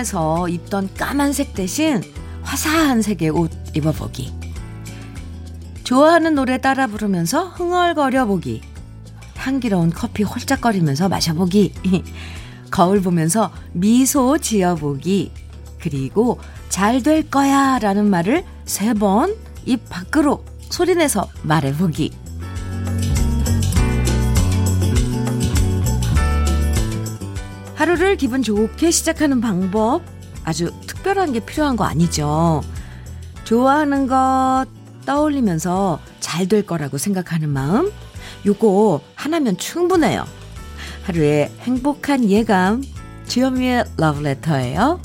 무난해서 입던 까만색 대신 화사한 색의 옷 입어보기. 좋아하는 노래 따라 부르면서 흥얼거려 보기. 향기로운 커피 홀짝거리면서 마셔보기. 거울 보면서 미소 지어보기. 그리고 잘 될 거야 라는 말을 세 번 입 밖으로 소리내서 말해보기. 하루를 기분 좋게 시작하는 방법 아주 특별한 게 필요한 거 아니죠. 좋아하는 것 떠올리면서 잘 될 거라고 생각하는 마음 요거 하나면 충분해요. 하루의 행복한 예감 주현미의 러브레터예요.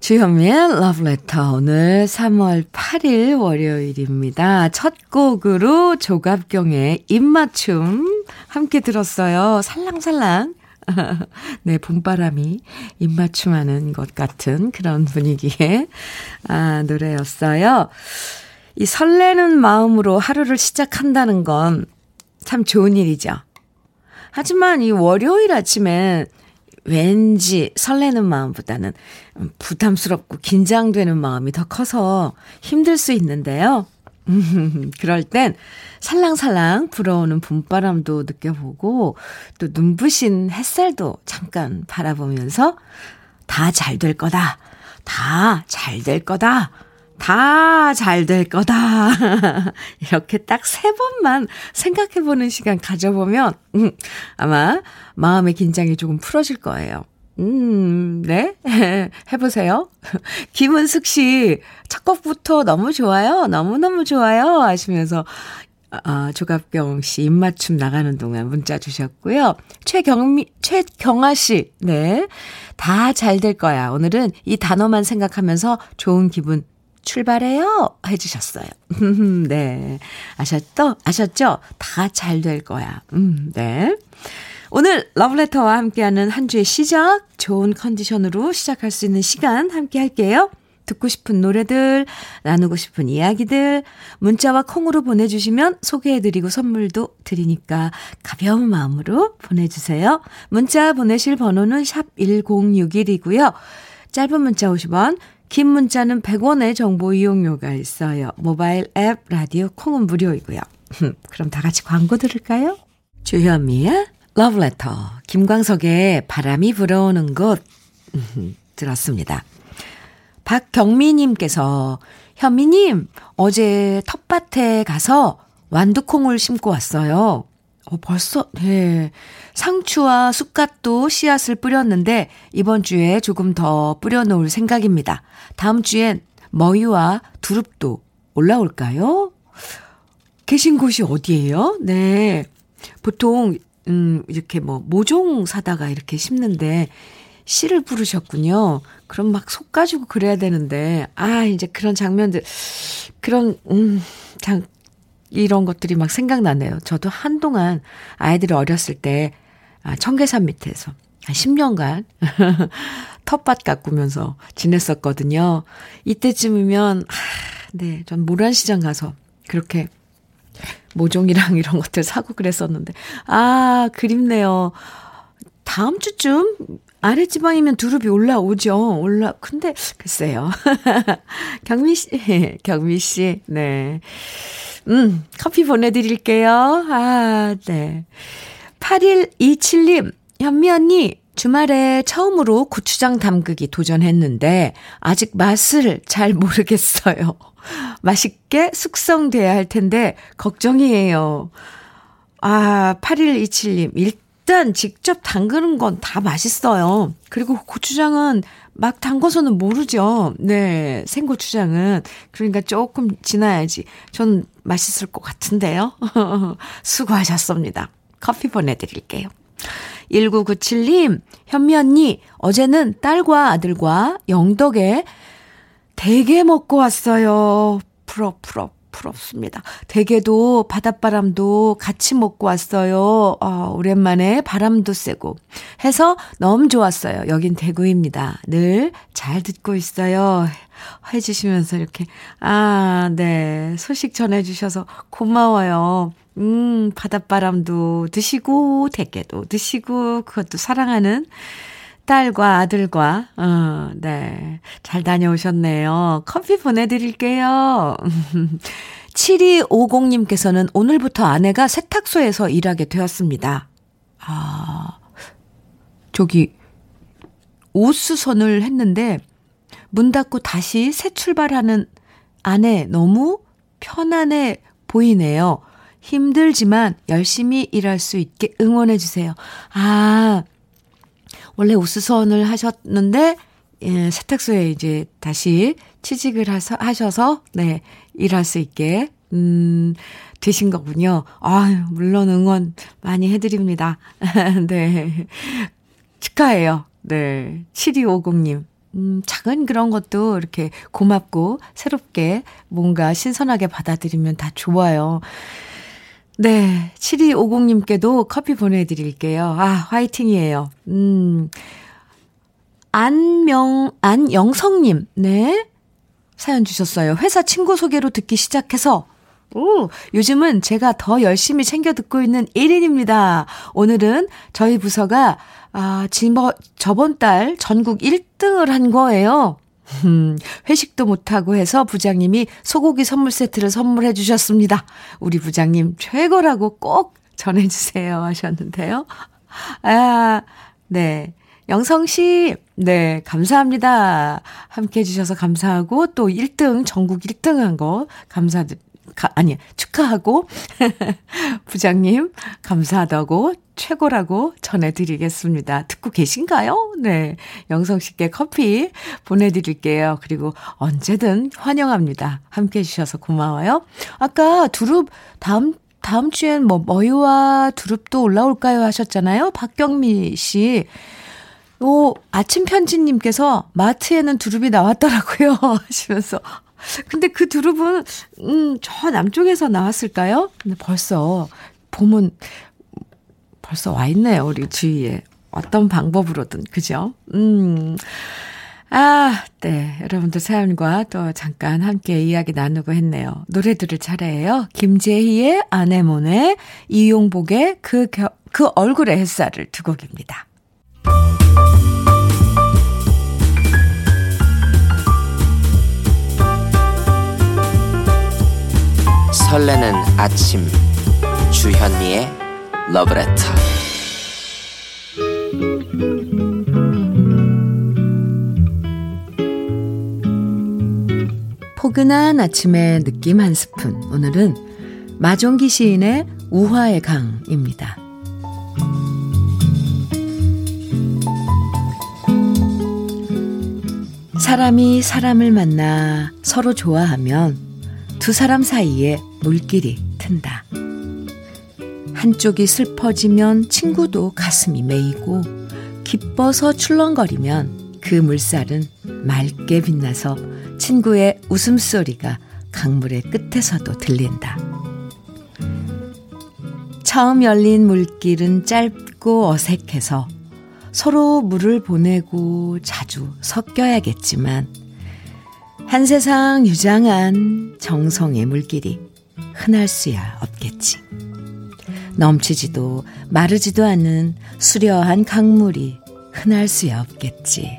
주현미의 러브레터 오늘 3월 8일 월요일입니다. 첫 곡으로 조갑경의 입맞춤 함께 들었어요. 살랑살랑 네, 봄바람이 입맞춤하는 것 같은 그런 분위기의 아, 노래였어요. 이 설레는 마음으로 하루를 시작한다는 건 참 좋은 일이죠. 하지만 이 월요일 아침에 왠지 설레는 마음보다는 부담스럽고 긴장되는 마음이 더 커서 힘들 수 있는데요. 그럴 땐 살랑살랑 불어오는 봄바람도 느껴보고 또 눈부신 햇살도 잠깐 바라보면서 다 잘 될 거다. 다 잘 될 거다. 다 잘 될 거다. 이렇게 딱 세 번만 생각해 보는 시간 가져보면, 음, 아마 마음의 긴장이 조금 풀어질 거예요. 음, 네. 해보세요. 김은숙 씨, 첫 곡부터 너무 좋아요. 너무너무 좋아요. 하시면서, 아, 조갑경 씨 입맞춤 나가는 동안 문자 주셨고요. 최경미, 최경아 씨, 네. 다 잘 될 거야. 오늘은 이 단어만 생각하면서 좋은 기분 출발해요. 해주셨어요. 네. 아셨죠? 아셨죠? 다 잘 될 거야. 음, 네. 오늘 러브레터와 함께하는 한 주의 시작, 좋은 컨디션으로 시작할 수 있는 시간 함께 할게요. 듣고 싶은 노래들, 나누고 싶은 이야기들, 문자와 콩으로 보내주시면 소개해드리고 선물도 드리니까 가벼운 마음으로 보내주세요. 문자 보내실 번호는 샵 1061이고요. 짧은 문자 50원, 긴 문자는 100원의 정보 이용료가 있어요. 모바일 앱, 라디오, 콩은 무료이고요. 그럼 다 같이 광고 들을까요? 주현미의 러브레터, 김광석의 바람이 불어오는 곳 들었습니다. 박경미님께서 현미님 어제 텃밭에 가서 완두콩을 심고 왔어요. 어, 벌써, 네. 상추와 쑥갓도 씨앗을 뿌렸는데, 이번 주에 조금 더 뿌려놓을 생각입니다. 다음 주엔 머위와 두릅도 올라올까요? 계신 곳이 어디예요? 네. 보통 음, 이렇게 뭐, 모종 사다가 이렇게 심는데, 씨를 부르셨군요. 그럼 막 속 가지고 그래야 되는데, 아, 이제 그런 장면들, 그런, 음, 장, 이런 것들이 막 생각나네요. 저도 한동안 아이들이 어렸을 때, 아, 청계산 밑에서 한 10년간 텃밭 가꾸면서 지냈었거든요. 이때쯤이면, 아, 네, 전 모란시장 가서 그렇게 모종이랑 이런 것들 사고 그랬었는데. 아, 그립네요. 다음 주쯤 아랫지방이면 두릅이 올라오죠. 올라, 근데, 글쎄요. 경미 씨, 경미 씨, 네. 음, 커피 보내드릴게요. 아, 네. 8127님, 현미 언니, 주말에 처음으로 고추장 담그기 도전했는데, 아직 맛을 잘 모르겠어요. 맛있게 숙성돼야 할 텐데 걱정이에요. 아, 8127님. 일단 직접 담그는 건 다 맛있어요. 그리고 고추장은 막 담궈서는 모르죠. 네, 생고추장은. 그러니까 조금 지나야지. 전 맛있을 것 같은데요. 수고하셨습니다. 커피 보내드릴게요. 1997님, 현미 언니, 어제는 딸과 아들과 영덕에 대게 먹고 왔어요. 부럽, 부럽, 부럽습니다. 대게도 바닷바람도 같이 먹고 왔어요. 아, 오랜만에 바람도 쐬고 해서 너무 좋았어요. 여긴 대구입니다. 늘 잘 듣고 있어요. 해주시면서 이렇게, 아, 네. 소식 전해주셔서 고마워요. 음, 바닷바람도 드시고, 대게도 드시고, 그것도 사랑하는 딸과 아들과, 어, 네. 잘 다녀오셨네요. 커피 보내드릴게요. 7250님께서는 오늘부터 아내가 세탁소에서 일하게 되었습니다. 아, 저기, 옷 수선을 했는데, 문 닫고 다시 새 출발하는 아내 너무 편안해 보이네요. 힘들지만 열심히 일할 수 있게 응원해주세요. 아, 원래 옷수선을 하셨는데, 예, 세탁소에 이제 다시 취직을 하서, 하셔서, 네, 일할 수 있게, 음, 되신 거군요. 아유, 물론 응원 많이 해드립니다. 네. 축하해요. 네. 7250님. 음, 작은 그런 것도 이렇게 고맙고 새롭게 뭔가 신선하게 받아들이면 다 좋아요. 네. 7250님께도 커피 보내드릴게요. 아, 화이팅이에요. 음. 안명, 안영성님, 네. 사연 주셨어요. 회사 친구 소개로 듣기 시작해서 오, 요즘은 제가 더 열심히 챙겨 듣고 있는 1인입니다. 오늘은 저희 부서가, 아, 지번, 저번 달 전국 1등을 한 거예요. 음, 회식도 못하고 해서 부장님이 소고기 선물 세트를 선물해 주셨습니다. 우리 부장님 최고라고 꼭 전해주세요 하셨는데요. 아, 네. 영성 씨, 네, 감사합니다. 함께 해주셔서 감사하고, 또 1등, 전국 1등 한 거, 감사, 가, 아니, 축하하고, 부장님, 감사하다고, 최고라고 전해드리겠습니다. 듣고 계신가요? 네. 영성 씨께 커피 보내드릴게요. 그리고 언제든 환영합니다. 함께 해주셔서 고마워요. 아까 두릅 다음 다음 주엔 뭐 머유와 두릅도 올라올까요 하셨잖아요. 박경미 씨. 오, 아침 편지님께서 마트에는 두릅이 나왔더라고요. 하시면서 근데 그 두릅은, 음, 저 남쪽에서 나왔을까요? 근데 벌써, 봄은 벌써 와 있네요, 우리 주위에. 어떤 방법으로든, 그죠? 음. 아, 네. 여러분들 사연과 또 잠깐 함께 이야기 나누고 했네요. 노래 들을 차례예요. 김재희의 아내몬의 이용복의 그, 겨, 그 얼굴의 햇살을 두 곡입니다. 설레는 아침. 주현미의 러브레터. 포근한 아침의 느낌 한 스푼. 오늘은 마종기 시인의 우화의 강입니다. 사람이 사람을 만나 서로 좋아하면 두 사람 사이에 물길이 튼다. 한쪽이 슬퍼지면 친구도 가슴이 메이고 기뻐서 출렁거리면 그 물살은 맑게 빛나서 친구의 웃음소리가 강물의 끝에서도 들린다. 처음 열린 물길은 짧고 어색해서 서로 물을 보내고 자주 섞여야겠지만 한 세상 유장한 정성의 물길이 흔할 수야 없겠지. 넘치지도 마르지도 않은 수려한 강물이 흔할 수야 없겠지.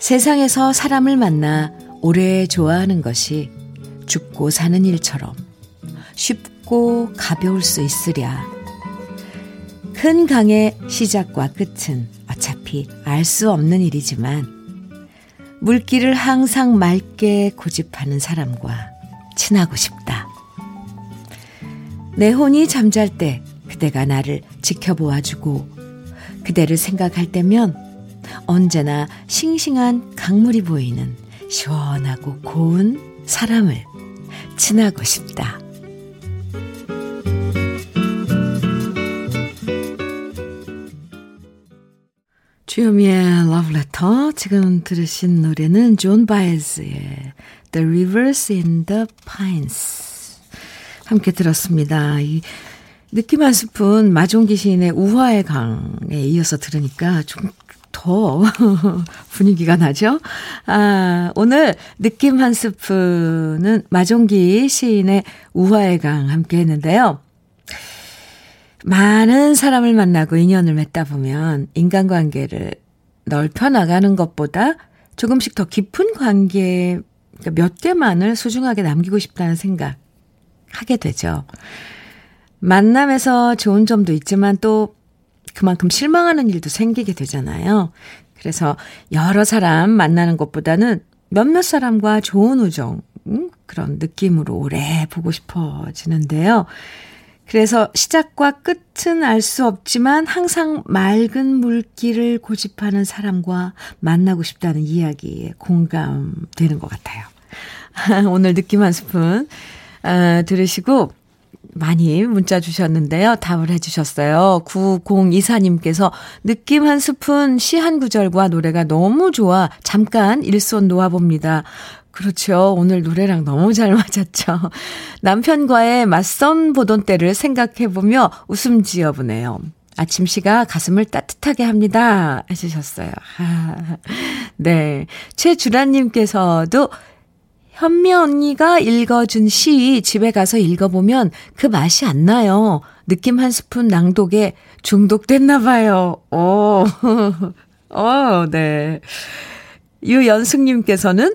세상에서 사람을 만나 오래 좋아하는 것이 죽고 사는 일처럼 쉽고 가벼울 수 있으랴. 큰 강의 시작과 끝은 어차피 알 수 없는 일이지만 물길을 항상 맑게 고집하는 사람과 친하고 싶다. 내 혼이 잠잘 때 그대가 나를 지켜보아주고 그대를 생각할 때면 언제나 싱싱한 강물이 보이는 시원하고 고운 사람을 친하고 싶다. 주현미의 러브레터 지금 들으신 노래는 존 바에즈의 The River in the Pines 함께 들었습니다. 이 느낌 한 스푼 마종기 시인의 우화의 강에 이어서 들으니까 좀 더 분위기가 나죠? 아, 오늘 느낌 한 스푼은 마종기 시인의 우화의 강 함께 했는데요. 많은 사람을 만나고 인연을 맺다 보면 인간관계를 넓혀 나가는 것보다 조금씩 더 깊은 관계 그러니까 몇 개만을 소중하게 남기고 싶다는 생각 하게 되죠. 만남에서 좋은 점도 있지만 또 그만큼 실망하는 일도 생기게 되잖아요. 그래서 여러 사람 만나는 것보다는 몇몇 사람과 좋은 우정, 음, 그런 느낌으로 오래 보고 싶어지는데요. 그래서 시작과 끝은 알 수 없지만 항상 맑은 물길을 고집하는 사람과 만나고 싶다는 이야기에 공감되는 것 같아요. 오늘 느낌 한 스푼 어, 들으시고 많이 문자 주셨는데요. 답을 해주셨어요. 9024님께서 느낌 한 스푼 시 한 구절과 노래가 너무 좋아 잠깐 일손 놓아봅니다. 그렇죠. 오늘 노래랑 너무 잘 맞았죠. 남편과의 맞선 보던 때를 생각해보며 웃음 지어보네요. 아침 시가 가슴을 따뜻하게 합니다. 해주셨어요. 아, 네. 최주란님께서도 현미 언니가 읽어준 시 집에 가서 읽어보면 그 맛이 안 나요. 느낌 한 스푼 낭독에 중독됐나 봐요. 오, 어, 네. 유연숙님께서는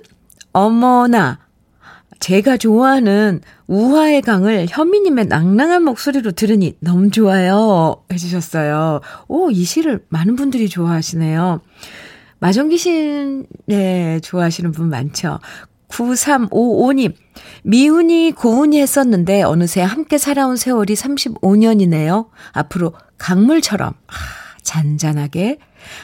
어머나, 제가 좋아하는 우화의 강을 현미님의 낭낭한 목소리로 들으니 너무 좋아요. 해주셨어요. 오, 이 시를 많은 분들이 좋아하시네요. 마정기 씨, 네, 좋아하시는 분 많죠. 9355님, 미운이 고운이 했었는데 어느새 함께 살아온 세월이 35년이네요. 앞으로 강물처럼 아, 잔잔하게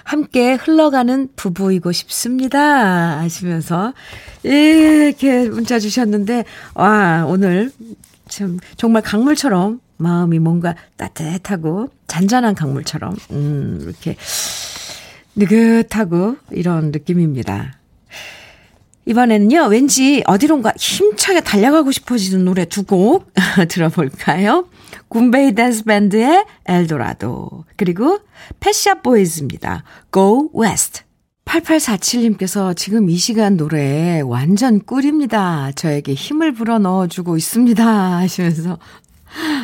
함께 흘러가는 부부이고 싶습니다. 하시면서 이렇게 문자 주셨는데, 와, 오늘 참 정말 강물처럼 마음이 뭔가 따뜻하고 잔잔한 강물처럼, 음, 이렇게 느긋하고 이런 느낌입니다. 이번에는요, 왠지 어디론가 힘차게 달려가고 싶어지는 노래 두 곡 들어볼까요? 굼베이 댄스 밴드의 엘도라도 그리고 패샤 보이즈입니다. Go West 8847님께서 지금 이 시간 노래 완전 꿀입니다. 저에게 힘을 불어 넣어주고 있습니다. 하시면서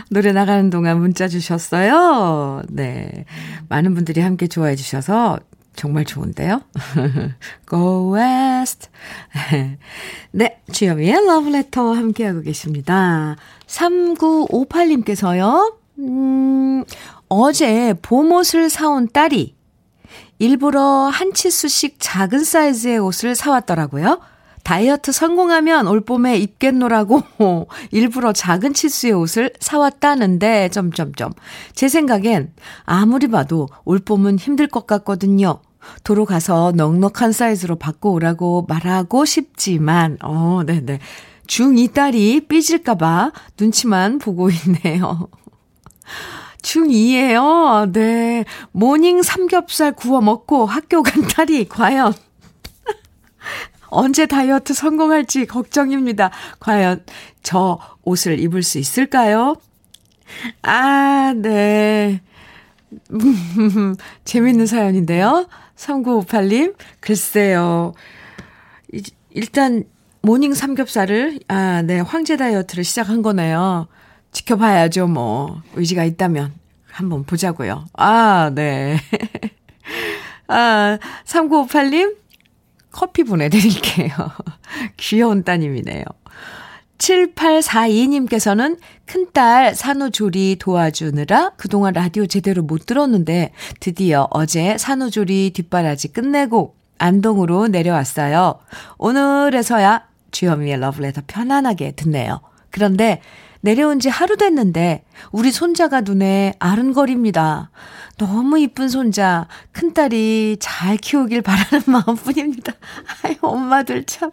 노래 나가는 동안 문자 주셨어요. 네. 많은 분들이 함께 좋아해 주셔서 정말 좋은데요? Go West. 네, 주여미의 러브레터 함께하고 계십니다. 3958님께서요, 음, 어제 봄옷을 사온 딸이 일부러 한 치수씩 작은 사이즈의 옷을 사왔더라고요. 다이어트 성공하면 올 봄에 입겠노라고 일부러 작은 치수의 옷을 사왔다는데 점점점 제 생각엔 아무리 봐도 올 봄은 힘들 것 같거든요. 도로 가서 넉넉한 사이즈로 바꿔 오라고 말하고 싶지만 어 네네 중2 딸이 삐질까봐 눈치만 보고 있네요. 중2예요. 네. 모닝 삼겹살 구워 먹고 학교 간 딸이 과연 언제 다이어트 성공할지 걱정입니다. 과연 저 옷을 입을 수 있을까요? 아, 네. 재밌는 사연인데요. 3958님, 글쎄요. 일단, 모닝 삼겹살을, 아, 네, 황제 다이어트를 시작한 거네요. 지켜봐야죠, 뭐. 의지가 있다면. 한번 보자고요. 아, 네. 아, 3958님, 커피 보내드릴게요. 귀여운 따님이네요. 7842님께서는 큰딸 산후조리 도와주느라 그동안 라디오 제대로 못 들었는데 드디어 어제 산후조리 뒷바라지 끝내고 안동으로 내려왔어요. 오늘에서야 주현미의 러브레터 편안하게 듣네요. 그런데 내려온 지 하루 됐는데 우리 손자가 눈에 아른거립니다. 너무 이쁜 손자, 큰딸이 잘 키우길 바라는 마음뿐입니다. 아유, 엄마들 참.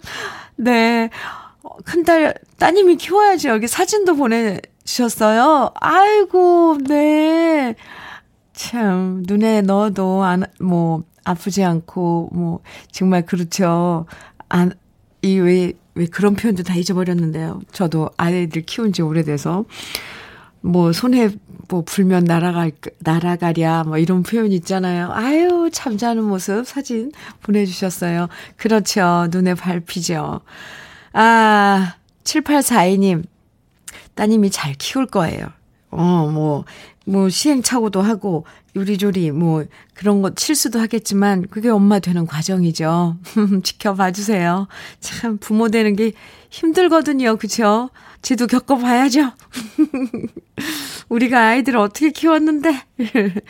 네. 큰딸, 따님이 키워야지. 여기 사진도 보내주셨어요. 아이고, 네. 참, 눈에 넣어도 안, 뭐, 아프지 않고, 뭐, 정말 그렇죠. 안, 이, 왜, 왜 그런 표현도 다 잊어버렸는데요. 저도 아이들 키운 지 오래돼서. 뭐, 손에 뭐, 불면 날아갈, 날아가랴, 뭐, 이런 표현 있잖아요. 아유, 잠자는 모습 사진 보내주셨어요. 그렇죠. 눈에 밟히죠. 아, 7842님, 따님이 잘 키울 거예요. 어, 뭐, 뭐 시행착오도 하고 요리조리 뭐 그런 것 실수도 하겠지만 그게 엄마 되는 과정이죠. 지켜봐 주세요. 참 부모 되는 게 힘들거든요. 그쵸? 지도 겪어봐야죠. 우리가 아이들을 어떻게 키웠는데.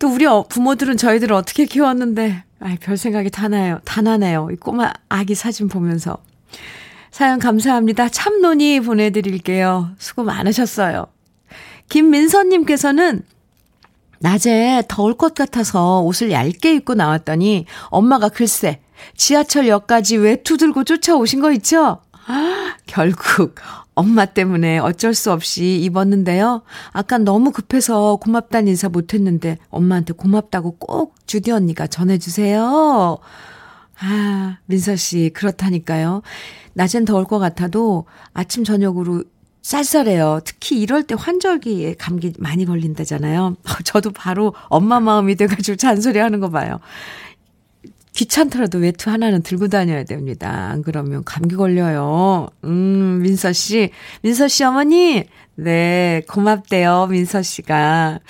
또 우리 어, 부모들은 저희들을 어떻게 키웠는데. 아이, 별 생각이 다 나요. 다 나네요. 이 꼬마 아기 사진 보면서. 사연 감사합니다. 참논이 보내드릴게요. 수고 많으셨어요. 김민선님께서는 낮에 더울 것 같아서 옷을 얇게 입고 나왔더니 엄마가 글쎄 지하철역까지 외투 들고 쫓아오신 거 있죠? 아, 결국 엄마 때문에 어쩔 수 없이 입었는데요. 아까 너무 급해서 고맙다는 인사 못했는데 엄마한테 고맙다고 꼭 주디 언니가 전해주세요. 아, 민서 씨, 그렇다니까요. 낮엔 더울 것 같아도 아침, 저녁으로 쌀쌀해요. 특히 이럴 때 환절기에 감기 많이 걸린다잖아요. 저도 바로 엄마 마음이 돼가지고 잔소리 하는 거 봐요. 귀찮더라도 외투 하나는 들고 다녀야 됩니다. 안 그러면 감기 걸려요. 음, 민서 씨. 민서 씨 어머니. 네, 고맙대요. 민서 씨가.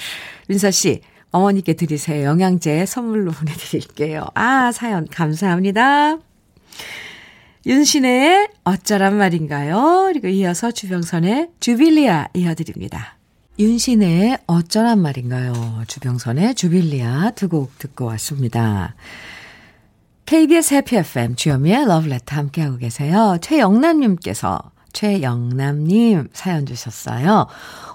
민서 씨, 어머니께 드리세요. 영양제 선물로 보내드릴게요. 아, 사연 감사합니다. 윤신의 어쩌란 말인가요? 그리고 이어서 주병선의 주빌리아 이어드립니다. 윤신의 어쩌란 말인가요? 주병선의 주빌리아 두 곡 듣고 왔습니다. KBS 해피 FM 주현미의 러브레터 함께하고 계세요. 최영남님께서 최영남님 사연 주셨어요.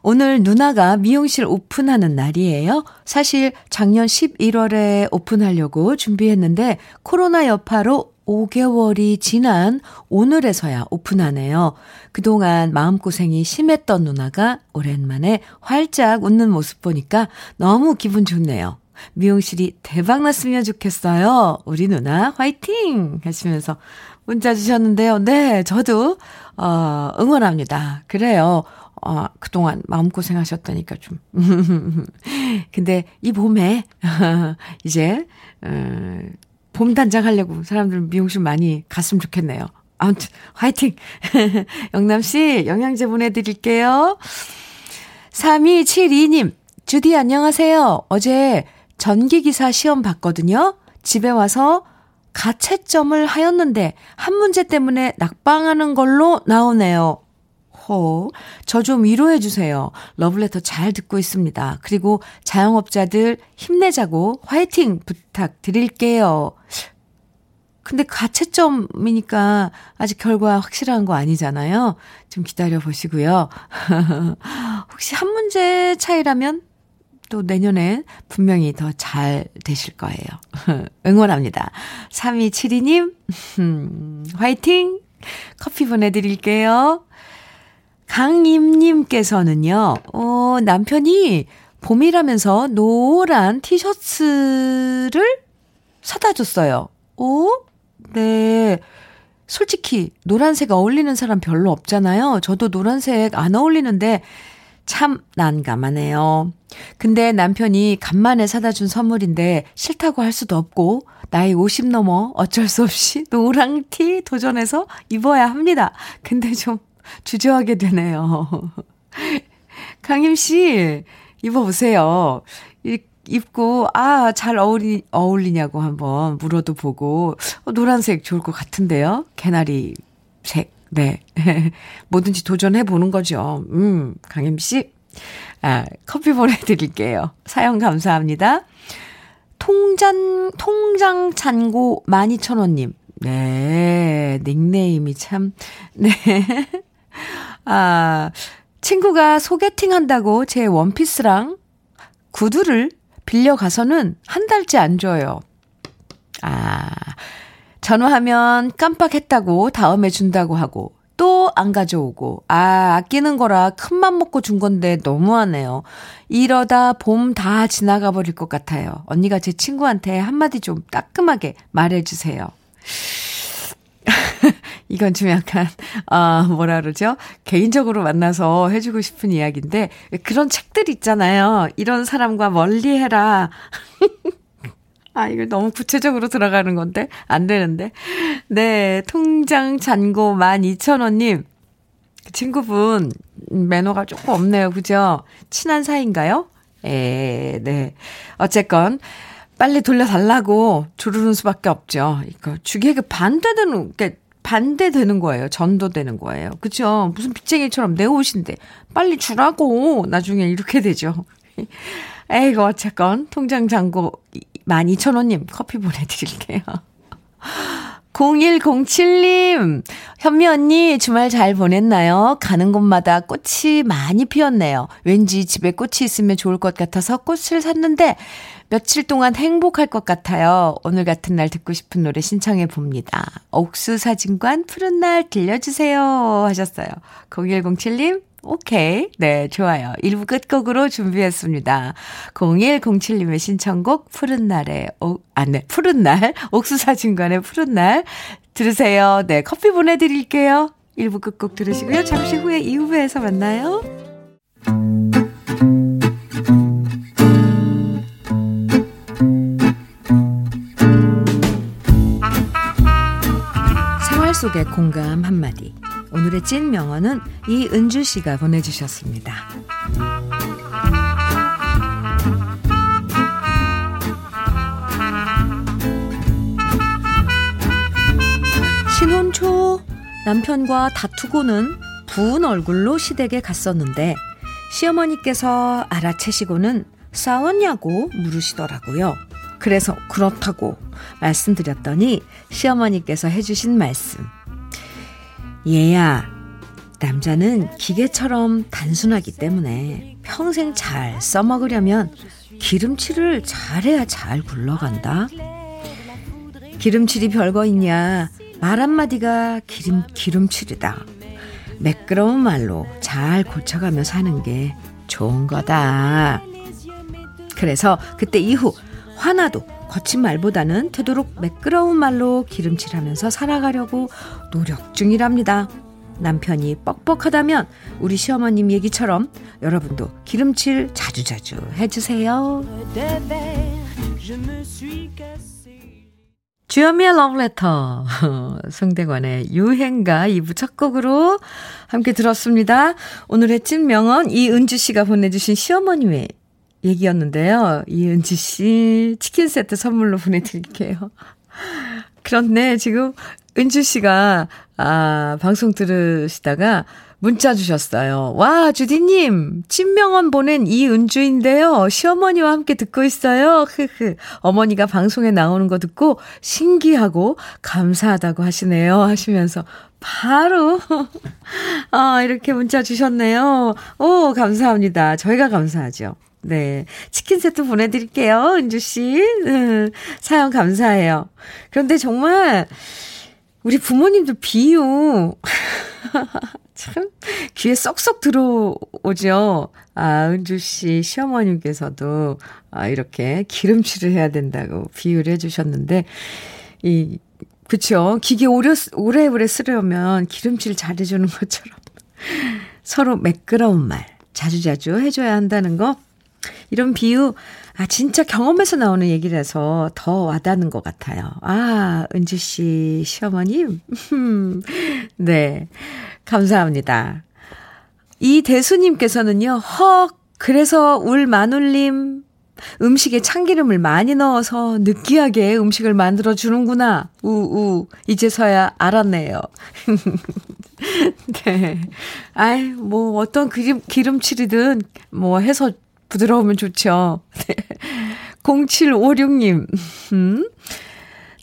오늘 누나가 미용실 오픈하는 날이에요. 사실 작년 11월에 오픈하려고 준비했는데 코로나 여파로 5개월이 지난 오늘에서야 오픈하네요. 그동안 마음고생이 심했던 누나가 오랜만에 활짝 웃는 모습 보니까 너무 기분 좋네요. 미용실이 대박 났으면 좋겠어요. 우리 누나 화이팅! 하시면서 문자 주셨는데요. 네, 저도, 어, 응원합니다. 그래요. 어, 그동안 마음고생 하셨다니까 좀. 근데 이 봄에, 이제, 어, 봄 단장 하려고 사람들 미용실 많이 갔으면 좋겠네요. 아무튼, 화이팅! 영남씨, 영양제 보내드릴게요. 3272님, 주디 안녕하세요. 어제 전기기사 시험 봤거든요. 집에 와서 가채점을 하였는데 한 문제 때문에 낙방하는 걸로 나오네요. 호, 저좀 위로해 주세요. 러블레터 잘 듣고 있습니다. 그리고 자영업자들 힘내자고 화이팅 부탁드릴게요. 근데 가채점이니까 아직 결과 확실한 거 아니잖아요. 좀 기다려 보시고요. 혹시 한 문제 차이라면 또 내년엔 분명히 더 잘 되실 거예요. 응원합니다. 3272님, 음, 화이팅! 커피 보내드릴게요. 강임님께서는요, 어, 남편이 봄이라면서 노란 티셔츠를 사다 줬어요. 오? 네. 솔직히 노란색 어울리는 사람 별로 없잖아요. 저도 노란색 안 어울리는데 참 난감하네요. 근데 남편이 간만에 사다 준 선물인데 싫다고 할 수도 없고 나이 50 넘어 어쩔 수 없이 노랑티 도전해서 입어야 합니다. 근데 좀 주저하게 되네요. 강임 씨 입어보세요. 입고 아 잘 어울리 어울리냐고 한번 물어도 보고 어, 노란색 좋을 것 같은데요. 개나리 색 네. 뭐든지 도전해 보는 거죠. 음, 강임 씨. 아, 커피 보내드릴게요. 사연 감사합니다. 통장, 통장 잔고 12,000원님. 네, 닉네임이 참, 네. 아, 친구가 소개팅 한다고 제 원피스랑 구두를 빌려가서는 한 달째 안 줘요. 아, 전화하면 깜빡했다고 다음에 준다고 하고 또 안 가져오고 아 아끼는 거라 큰맘 먹고 준 건데 너무하네요. 이러다 봄 다 지나가 버릴 것 같아요. 언니가 제 친구한테 한마디 좀 따끔하게 말해주세요. 이건 좀 약간, 아, 뭐라 그러죠? 개인적으로 만나서 해주고 싶은 이야기인데, 그런 책들 있잖아요. 이런 사람과 멀리 해라. 아, 이걸 너무 구체적으로 들어가는 건데? 안 되는데. 네, 통장 잔고 12,000원님. 그 친구분 매너가 조금 없네요. 그죠? 친한 사이인가요? 에, 네. 어쨌건 빨리 돌려달라고 조르는 수밖에 없죠. 이거 그 반대되는, 그 반대되는 거예요. 전도되는 거예요. 그죠? 무슨 빚쟁이처럼 내 옷인데 빨리 주라고 나중에 이렇게 되죠. 에이고 어쨌건 통장 잔고 12,000원님 커피 보내드릴게요. 0107님, 현미 언니 주말 잘 보냈나요? 가는 곳마다 꽃이 많이 피었네요. 왠지 집에 꽃이 있으면 좋을 것 같아서 꽃을 샀는데 며칠 동안 행복할 것 같아요. 오늘 같은 날 듣고 싶은 노래 신청해 봅니다. 옥수 사진관 푸른 날 들려주세요 하셨어요. 0107님, 오케이. 네, 좋아요. 1부 끝곡으로 준비했습니다. 0107님의 신청곡 푸른 오, 아, 네, 푸른 날 옥수사진관의 푸른 날 들으세요. 네, 커피 보내드릴게요. 1부 끝곡 들으시고요. 잠시 후에 2부에서 만나요. 생활 속의 공감 한마디. 오늘의 찐 명언은 이은주 씨가 보내주셨습니다. 신혼 초 남편과 다투고는 부은 얼굴로 시댁에 갔었는데 시어머니께서 알아채시고는 싸웠냐고 물으시더라고요. 그래서 그렇다고 말씀드렸더니 시어머니께서 해주신 말씀. 얘야, 남자는 기계처럼 단순하기 때문에 평생 잘 써먹으려면 기름칠을 잘해야 잘 굴러간다. 기름칠이 별거 있냐? 말 한마디가 기름, 기름칠이다. 매끄러운 말로 잘 고쳐가며 사는 게 좋은 거다. 그래서 그때 이후 화나도 거친 말보다는 되도록 매끄러운 말로 기름칠하면서 살아가려고 노력 중이랍니다. 남편이 뻑뻑하다면 우리 시어머님 얘기처럼 여러분도 기름칠 자주자주 해주세요. 주현미의 러브레터 송대관의 유행가 2부 첫 곡으로 함께 들었습니다. 오늘의 찐 명언 이은주 씨가 보내주신 시어머님의 얘기였는데요. 이은지 씨 치킨 세트 선물로 보내드릴게요. 그런데 지금 은주 씨가 아 방송 들으시다가 문자 주셨어요. 와, 주디님, 친명언 보낸 이은주인데요. 시어머니와 함께 듣고 있어요. 흐흐. 어머니가 방송에 나오는 거 듣고 신기하고 감사하다고 하시네요. 하시면서 바로, 아, 이렇게 문자 주셨네요. 오, 감사합니다. 저희가 감사하죠. 네. 치킨 세트 보내드릴게요. 은주씨. 음, 사연 감사해요. 그런데 정말, 우리 부모님도 비유. 참, 귀에 쏙쏙 들어오죠. 아, 은주씨 시어머님께서도, 아, 이렇게 기름칠을 해야 된다고 비유를 해주셨는데, 이, 그쵸. 기계 오래, 오래오래 쓰려면 기름칠 잘해주는 것처럼 서로 매끄러운 말 자주자주 해줘야 한다는 거 이런 비유, 아, 진짜 경험에서 나오는 얘기라서 더 와닿는 것 같아요. 아, 은지 씨, 시어머님. 네. 감사합니다. 이 대수님께서는요, 헉, 그래서 울 마눌님, 음식에 참기름을 많이 넣어서 느끼하게 음식을 만들어 주는구나. 우우. 이제서야 알았네요. 네. 아이, 뭐, 어떤 기름, 기름칠이든 뭐 해서 부드러우면 좋죠. 0756님, 음?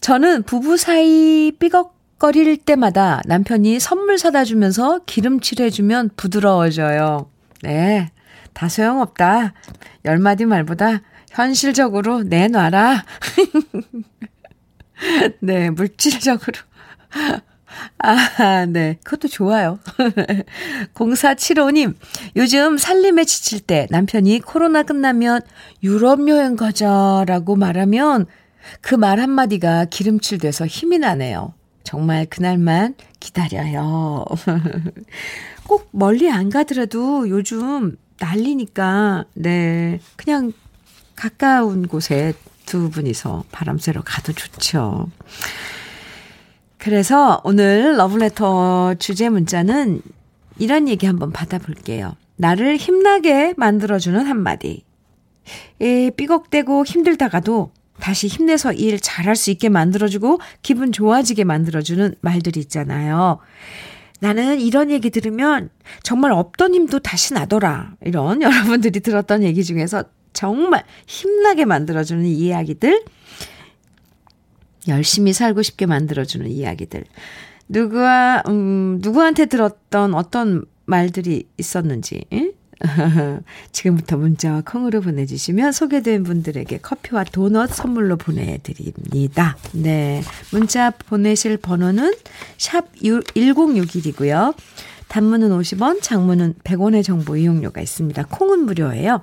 저는 부부 사이 삐걱거릴 때마다 남편이 선물 사다 주면서 기름칠 해주면 부드러워져요. 네. 다 소용없다. 열 마디 말보다 현실적으로 내놔라. 네, 물질적으로. 아, 네. 그것도 좋아요. 0475님, 요즘 살림에 지칠 때 남편이 코로나 끝나면 유럽 여행 가자라고 말하면 그 말 한마디가 기름칠 돼서 힘이 나네요. 정말 그날만 기다려요. 꼭 멀리 안 가더라도 요즘 난리니까, 네. 그냥 가까운 곳에 두 분이서 바람 쐬러 가도 좋죠. 그래서 오늘 러브레터 주제 문자는 이런 얘기 한번 받아볼게요. 나를 힘나게 만들어주는 한마디. 에, 삐걱대고 힘들다가도 다시 힘내서 일 잘할 수 있게 만들어주고 기분 좋아지게 만들어주는 말들이 있잖아요. 나는 이런 얘기 들으면 정말 없던 힘도 다시 나더라. 이런 여러분들이 들었던 얘기 중에서 정말 힘나게 만들어주는 이야기들, 열심히 살고 싶게 만들어주는 이야기들, 누구와, 음, 누구한테 들었던 어떤 말들이 있었는지, 응? 지금부터 문자와 콩으로 보내주시면 소개된 분들에게 커피와 도넛 선물로 보내드립니다. 네. 문자 보내실 번호는 샵 1061이고요. 단문은 50원, 장문은 100원의 정보 이용료가 있습니다. 콩은 무료예요.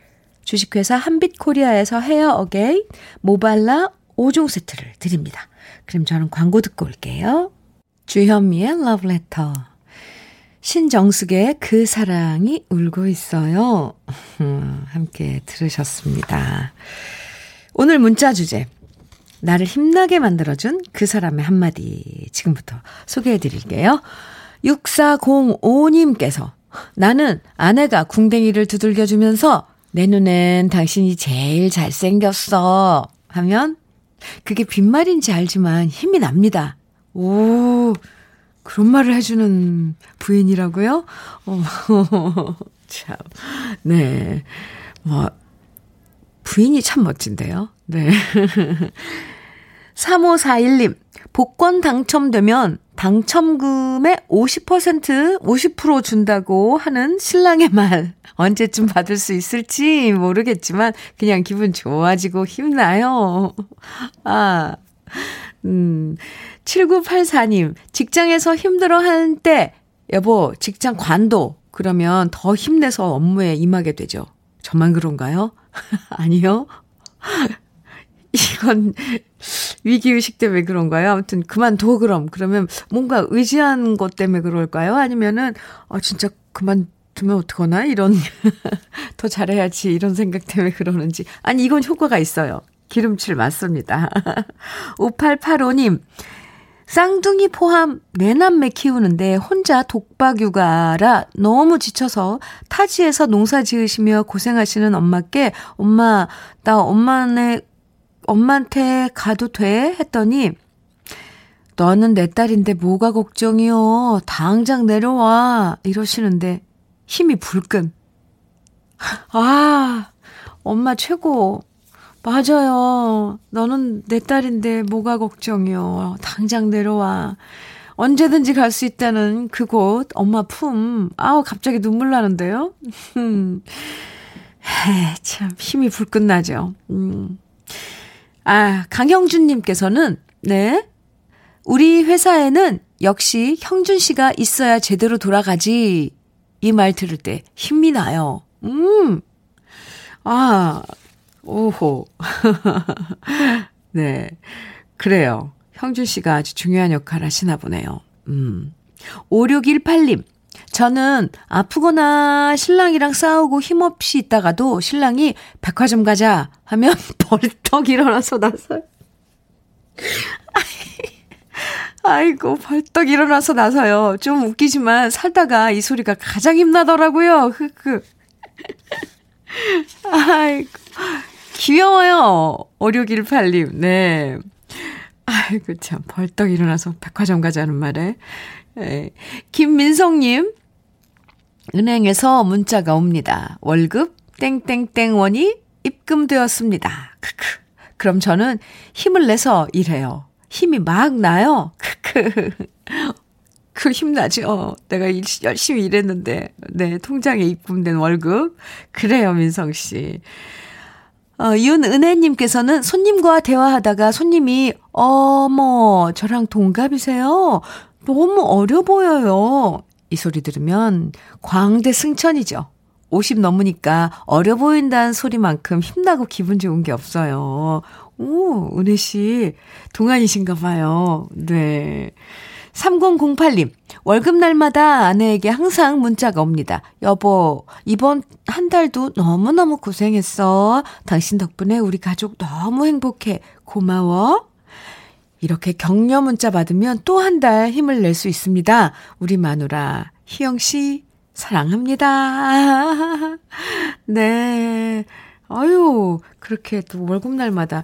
주식회사 한빛코리아에서 헤어 어게인 모발라 5종 세트를 드립니다. 그럼 저는 광고 듣고 올게요. 주현미의 러브레터. 신정숙의 그 사랑이 울고 있어요. 함께 들으셨습니다. 오늘 문자 주제. 나를 힘나게 만들어준 그 사람의 한마디. 지금부터 소개해 드릴게요. 6405님께서 나는 아내가 궁뎅이를 두들겨주면서 내 눈엔 당신이 제일 잘생겼어. 하면 그게 빈말인지 알지만 힘이 납니다. 오, 그런 말을 해주는 부인이라고요? 어, 참. 네. 뭐, 부인이 참 멋진데요. 네. 3541님, 복권 당첨되면 당첨금의 50%, 50% 준다고 하는 신랑의 말. 언제쯤 받을 수 있을지 모르겠지만, 그냥 기분 좋아지고 힘나요. 아, 음, 7984님, 직장에서 힘들어 하는 때, 여보, 직장 관도. 그러면 더 힘내서 업무에 임하게 되죠. 저만 그런가요? 아니요. 이건 위기의식 때문에 그런가요? 아무튼 그만둬 그럼. 그러면 뭔가 의지한 것 때문에 그럴까요? 아니면은, 아, 진짜 그만두면 어떡하나? 이런, 더 잘해야지. 이런 생각 때문에 그러는지. 아니, 이건 효과가 있어요. 기름칠 맞습니다. 5885님, 쌍둥이 포함 내남매 키우는데 혼자 독박 육아라 너무 지쳐서 타지에서 농사 지으시며 고생하시는 엄마께 엄마 나 엄마네 엄마한테 가도 돼? 했더니 너는 내 딸인데 뭐가 걱정이요. 당장 내려와. 이러시는데 힘이 불끈. 아, 엄마 최고. 맞아요. 너는 내 딸인데 뭐가 걱정이요. 당장 내려와. 언제든지 갈 수 있다는 그곳, 엄마 품. 아우, 갑자기 눈물 나는데요? 참, 힘이 불끈 나죠. 음. 아, 강형준님께서는, 네. 우리 회사에는 역시 형준 씨가 있어야 제대로 돌아가지. 이 말 들을 때 힘이 나요. 음. 아, 오호. 네. 그래요. 형준 씨가 아주 중요한 역할 하시나 보네요. 음. 5618님. 저는 아프거나 신랑이랑 싸우고 힘없이 있다가도 신랑이 백화점 가자 하면 벌떡 일어나서 나서요. 아이고, 벌떡 일어나서 나서요. 좀 웃기지만 살다가 이 소리가 가장 힘나더라고요. 흑흑. 아이고. 귀여워요. 5618님. 네. 아이고, 참. 벌떡 일어나서 백화점 가자는 말에. 네. 김민성님. 은행에서 문자가 옵니다. 월급 땡땡땡 원이 입금되었습니다. 크크. 그럼 저는 힘을 내서 일해요. 힘이 막 나요. 크크. 그 힘나죠. 내가 열심히 일했는데, 네, 통장에 입금된 월급. 그래요, 민성 씨. 어, 윤은혜님께서는 손님과 대화하다가 손님이, 어머, 저랑 동갑이세요? 너무 어려 보여요. 이 소리 들으면 광대 승천이죠. 50 넘으니까 어려 보인다는 소리만큼 힘나고 기분 좋은 게 없어요. 오, 은혜 씨, 동안이신가 봐요. 네. 3008님, 월급날마다 아내에게 항상 문자가 옵니다. 여보, 이번 한 달도 너무너무 고생했어. 당신 덕분에 우리 가족 너무 행복해. 고마워. 이렇게 격려 문자 받으면 또 한 달 힘을 낼 수 있습니다. 우리 마누라, 희영 씨, 사랑합니다. 네. 아유, 그렇게 또 월급날마다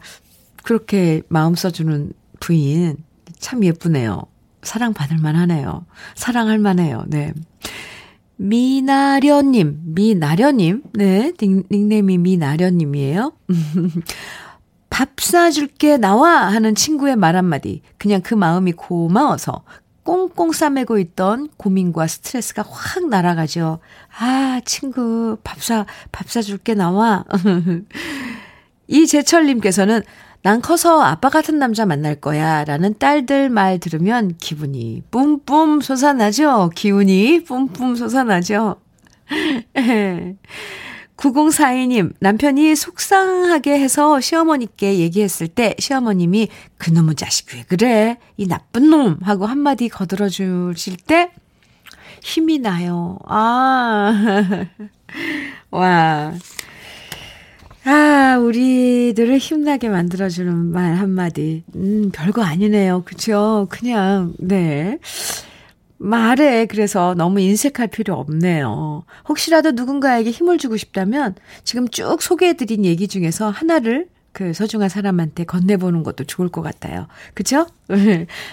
그렇게 마음 써주는 부인 참 예쁘네요. 사랑받을 만하네요. 사랑할 만해요. 네. 미나련님, 미나련님, 네, 닉네임이 미나련님이에요. 밥 사줄게 나와 하는 친구의 말 한마디. 그냥 그 마음이 고마워서 꽁꽁 싸매고 있던 고민과 스트레스가 확 날아가죠. 아, 친구, 밥 사, 밥 사줄게 나와. 이재철님께서는 난 커서 아빠 같은 남자 만날 거야. 라는 딸들 말 들으면 기분이 뿜뿜 솟아나죠? 기운이 뿜뿜 솟아나죠? 9042님, 남편이 속상하게 해서 시어머니께 얘기했을 때 시어머님이 그놈의 자식 왜 그래? 이 나쁜 놈! 하고 한마디 거들어 주실 때 힘이 나요. 아, 와. 아, 우리들을 힘나게 만들어주는 말 한마디. 음, 별거 아니네요. 그쵸? 그냥, 네. 말에 그래서 너무 인색할 필요 없네요. 혹시라도 누군가에게 힘을 주고 싶다면 지금 쭉 소개해드린 얘기 중에서 하나를 그 소중한 사람한테 건네보는 것도 좋을 것 같아요. 그쵸?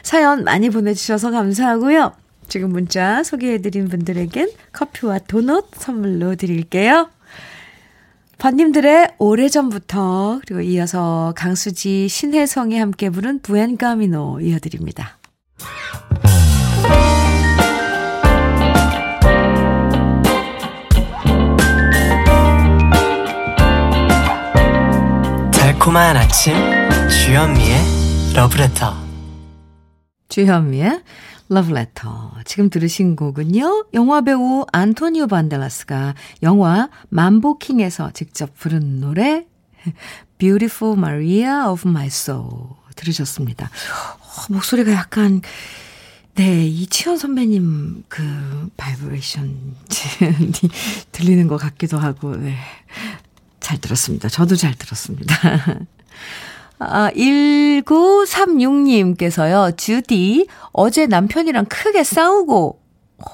사연 많이 보내주셔서 감사하고요. 지금 문자 소개해드린 분들에겐 커피와 도넛 선물로 드릴게요. 번님들의 오래전부터 그리고 이어서 강수지 신혜성이 함께 부른 부엔가미노 이어드립니다. 달콤한 아침 주현미의 러브레터 주현미의 러브레터. 지금 들으신 곡은요. 영화배우 안토니오 반델라스가 영화 맘보킹에서 직접 부른 노래 Beautiful Maria of My Soul 들으셨습니다. 어, 목소리가 약간 네, 이치현 선배님 그 바이브레이션이 들리는 것 같기도 하고 네. 잘 들었습니다. 저도 잘 들었습니다. 아, 1936님께서요, 주디, 어제 남편이랑 크게 싸우고,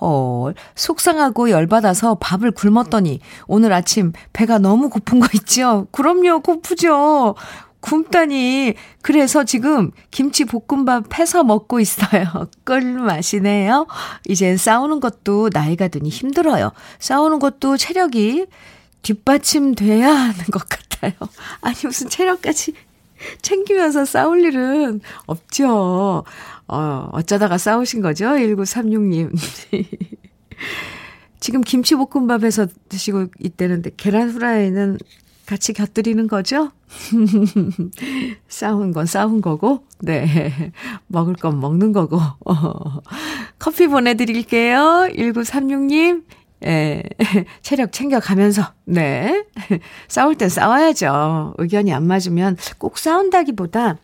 헐, 속상하고 열받아서 밥을 굶었더니, 오늘 아침 배가 너무 고픈 거 있죠? 그럼요, 고프죠? 굶다니. 그래서 지금 김치 볶음밥 해서 먹고 있어요. 꿀맛이네요. 이젠 싸우는 것도 나이가 드니 힘들어요. 싸우는 것도 체력이 뒷받침돼야 하는 것 같아요. 아니, 무슨 체력까지 챙기면서 싸울 일은 없죠. 어, 어쩌다가 싸우신 거죠? 1936님. 지금 김치볶음밥에서 드시고 있다는데 계란 후라이는 같이 곁들이는 거죠? 싸운 건 싸운 거고, 네. 먹을 건 먹는 거고. 어. 커피 보내드릴게요. 1936님. 예, 체력 챙겨가면서, 네. 싸울 땐 싸워야죠. 의견이 안 맞으면 꼭 싸운다기보다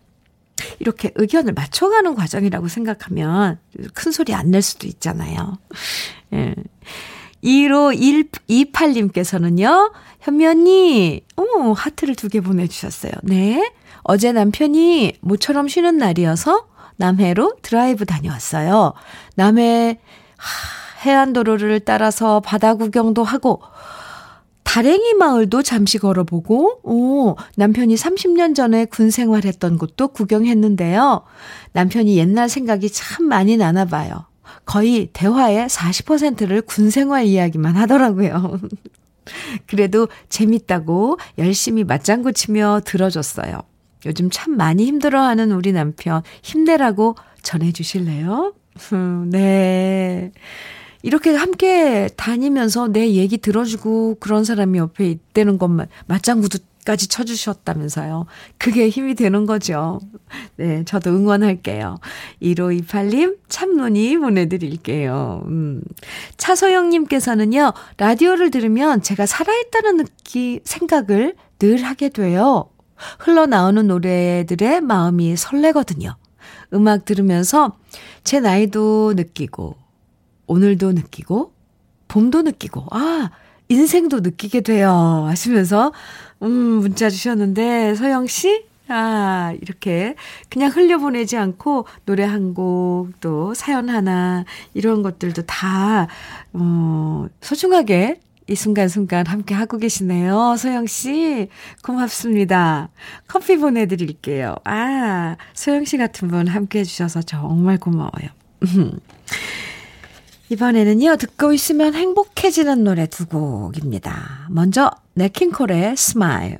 이렇게 의견을 맞춰가는 과정이라고 생각하면 큰 소리 안 낼 수도 있잖아요. 예. 1528님께서는요, 현미 언니, 어, 하트를 두 개 보내주셨어요. 네. 어제 남편이 모처럼 쉬는 날이어서 남해로 드라이브 다녀왔어요. 남해, 하, 해안도로를 따라서 바다 구경도 하고, 다랭이 마을도 잠시 걸어보고, 오, 남편이 30년 전에 군 생활했던 곳도 구경했는데요. 남편이 옛날 생각이 참 많이 나나 봐요. 거의 대화의 40%를 군 생활 이야기만 하더라고요. 그래도 재밌다고 열심히 맞장구 치며 들어줬어요. 요즘 참 많이 힘들어하는 우리 남편 힘내라고 전해주실래요? 네. 이렇게 함께 다니면서 내 얘기 들어주고 그런 사람이 옆에 있다는 것만 맞장구도 까지 쳐주셨다면서요. 그게 힘이 되는 거죠. 네, 저도 응원할게요. 1528님, 참눈이 보내드릴게요. 음. 차소영님께서는요, 라디오를 들으면 제가 살아있다는 느끼, 생각을 늘 하게 돼요. 흘러나오는 노래들의 마음이 설레거든요. 음악 들으면서 제 나이도 느끼고, 오늘도 느끼고, 봄도 느끼고, 아, 인생도 느끼게 돼요. 하시면서, 음, 문자 주셨는데, 서영 씨? 아, 이렇게 그냥 흘려보내지 않고 노래 한 곡, 또 사연 하나, 이런 것들도 다, 어, 소중하게 이 순간순간 함께 하고 계시네요. 소영 씨, 고맙습니다. 커피 보내드릴게요. 아, 소영 씨 같은 분 함께 해주셔서 정말 고마워요. 이번에는요, 듣고 있으면 행복해지는 노래 두 곡입니다. 먼저, 냇킹콜의 Smile.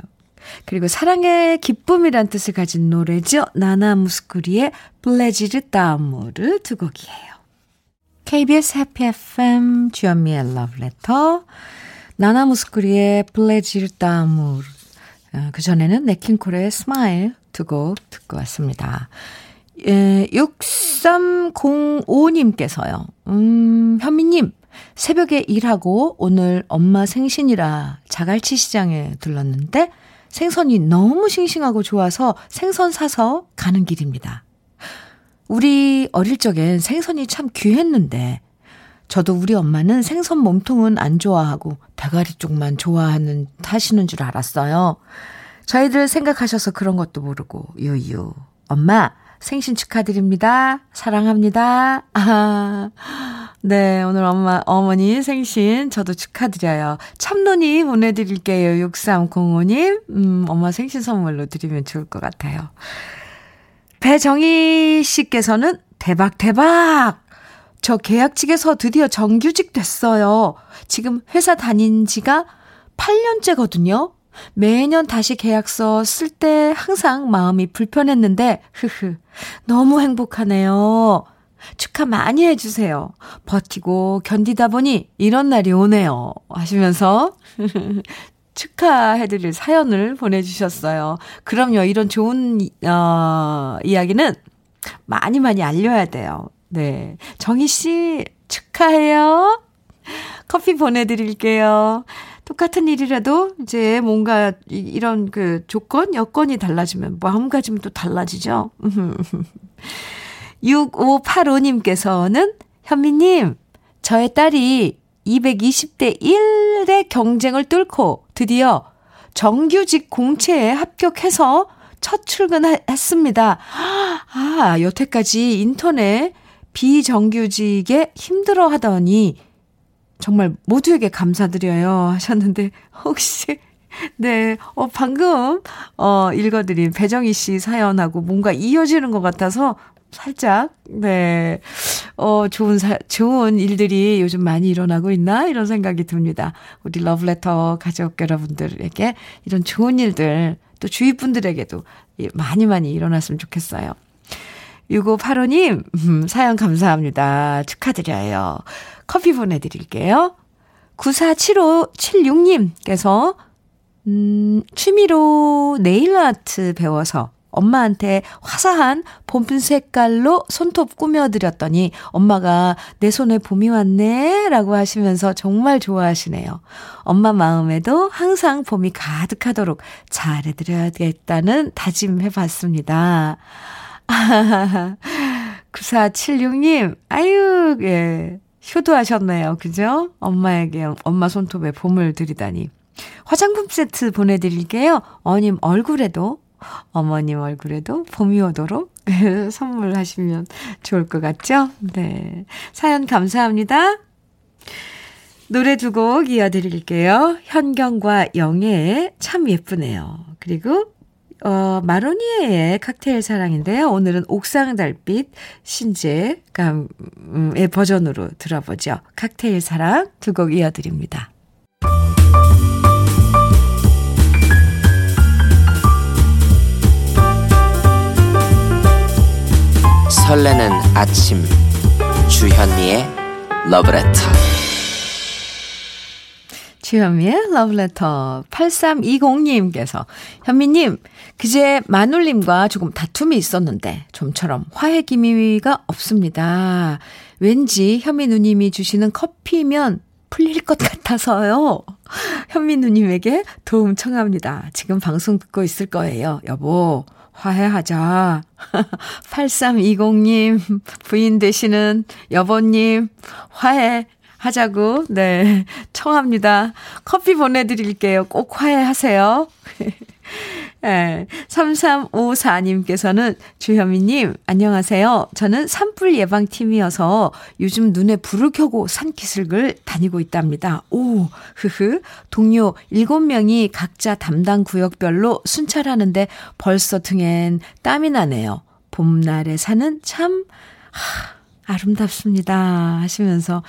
그리고 사랑의 기쁨이란 뜻을 가진 노래죠. 나나 무스쿠리의 Plaisir d'amour 두 곡이에요. KBS 해피 FM 주현미의 러브레터 나나 무스쿠리의 Plaisir d'amour 그 전에는 냇킹콜의 Smile 두 곡 듣고 왔습니다. 예, 6305님께서요. 음, 현미님, 새벽에 일하고 오늘 엄마 생신이라 자갈치 시장에 들렀는데 생선이 너무 싱싱하고 좋아서 생선 사서 가는 길입니다. 우리 어릴 적엔 생선이 참 귀했는데 저도 우리 엄마는 생선 몸통은 안 좋아하고 대가리 쪽만 좋아하는 하시는 줄 알았어요. 저희들 생각하셔서 그런 것도 모르고 유유. 엄마 생신 축하드립니다. 사랑합니다. 아, 네, 오늘 엄마, 어머니 생신 저도 축하드려요. 참론이 보내드릴게요. 6305님. 음, 엄마 생신 선물로 드리면 좋을 것 같아요. 배정희 씨께서는 대박, 대박! 저 계약직에서 드디어 정규직 됐어요. 지금 회사 다닌 지가 8년째거든요. 매년 다시 계약서 쓸 때 항상 마음이 불편했는데, 흐흐, 너무 행복하네요. 축하 많이 해주세요. 버티고 견디다 보니 이런 날이 오네요. 하시면서 축하해드릴 사연을 보내주셨어요. 그럼요, 이런 좋은, 어, 이야기는 많이 많이 알려야 돼요. 네. 정희 씨, 축하해요. 커피 보내드릴게요. 똑같은 일이라도 이제 뭔가 이런 그 조건, 여건이 달라지면 마음가짐도 뭐 달라지죠. 6585님께서는 현미님, 저의 딸이 220대 1의 경쟁을 뚫고 드디어 정규직 공채에 합격해서 첫 출근했습니다. 아, 여태까지 인터넷 비정규직에 힘들어 하더니 정말 모두에게 감사드려요 하셨는데 혹시 네, 어, 방금, 어, 읽어드린 배정희 씨 사연하고 뭔가 이어지는 것 같아서 살짝, 네, 어, 좋은 사, 좋은 일들이 요즘 많이 일어나고 있나? 이런 생각이 듭니다. 우리 러브레터 가족 여러분들에게 이런 좋은 일들, 또 주위 분들에게도 많이 많이 일어났으면 좋겠어요. 6585님, 음, 사연 감사합니다. 축하드려요. 커피 보내드릴게요. 947576님께서, 음, 취미로 네일 아트 배워서 엄마한테 화사한 봄 색깔로 손톱 꾸며드렸더니 엄마가 내 손에 봄이 왔네 라고 하시면서 정말 좋아하시네요. 엄마 마음에도 항상 봄이 가득하도록 잘해드려야겠다는 다짐해봤습니다. 9476님, 아유, 예. 효도하셨네요. 그죠? 엄마에게, 엄마 손톱에 봄을 드리다니. 화장품 세트 보내드릴게요. 어님 얼굴에도, 어머님 얼굴에도 봄이 오도록 선물하시면 좋을 것 같죠? 네. 사연 감사합니다. 노래 두 곡 이어드릴게요. 현경과 영애의 참 예쁘네요. 그리고 어, 마로니에의 칵테일 사랑인데요. 오늘은 옥상 달빛 신재감의 버전으로 들어보죠. 칵테일 사랑 두 곡 이어드립니다. 설레는 아침 주현미의 러브레터 주현미의 러브레터 8320님께서 현미님 그제 마눌님과 조금 다툼이 있었는데 좀처럼 화해 기미가 없습니다. 왠지 현미 누님이 주시는 커피면 풀릴 것 같아서요. 현미 누님에게 도움 청합니다. 지금 방송 듣고 있을 거예요. 여보, 화해하자. 8320님, 부인 되시는 여보님, 화해 하자고, 네, 청합니다. 커피 보내드릴게요. 꼭 화해하세요. 네, 3354님께서는 주현미님, 안녕하세요. 저는 산불 예방팀이어서 요즘 눈에 불을 켜고 산기슭을 다니고 있답니다. 오, 흐흐. 동료 7명이 각자 담당 구역별로 순찰하는데 벌써 등엔 땀이 나네요. 봄날의 산은 참, 하, 아름답습니다. 하시면서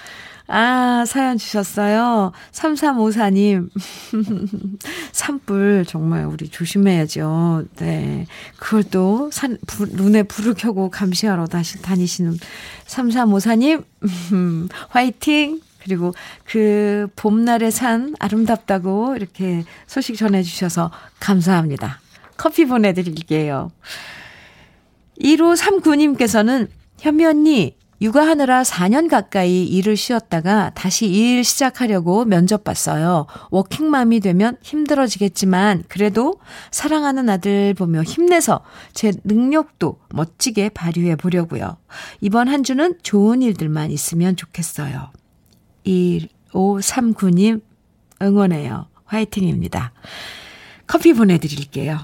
아, 사연 주셨어요. 3354님. 산불 정말 우리 조심해야죠. 네. 그걸 또 산, 불, 눈에 불을 켜고 감시하러 다시 다니시는 3354님. 화이팅! 그리고 그 봄날의 산 아름답다고 이렇게 소식 전해주셔서 감사합니다. 커피 보내드릴게요. 1539님께서는 현미 언니, 육아하느라 4년 가까이 일을 쉬었다가 다시 일 시작하려고 면접 봤어요. 워킹맘이 되면 힘들어지겠지만 그래도 사랑하는 아들 보며 힘내서 제 능력도 멋지게 발휘해 보려고요. 이번 한 주는 좋은 일들만 있으면 좋겠어요. 1539님 응원해요. 화이팅입니다. 커피 보내드릴게요.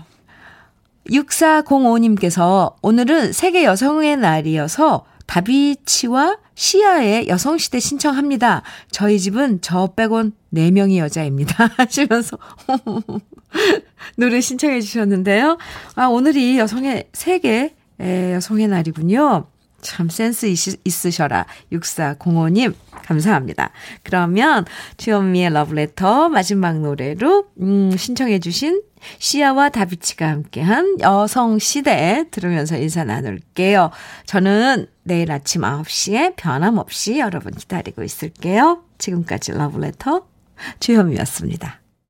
6405님께서 오늘은 세계 여성의 날이어서 다비치와 시아의 여성시대 신청합니다. 저희 집은 저 빼곤 4명이 여자입니다. 하시면서 노래 신청해 주셨는데요. 아, 오늘이 여성의 세계 여성의 날이군요. 참 센스 있으셔라. 6405님, 감사합니다. 그러면 주현미의 러브레터 마지막 노래로, 음, 신청해주신 시아와 다비치가 함께한 여성시대 들으면서 인사 나눌게요. 저는 내일 아침 9시에 변함없이 여러분 기다리고 있을게요. 지금까지 러브레터 주현미였습니다.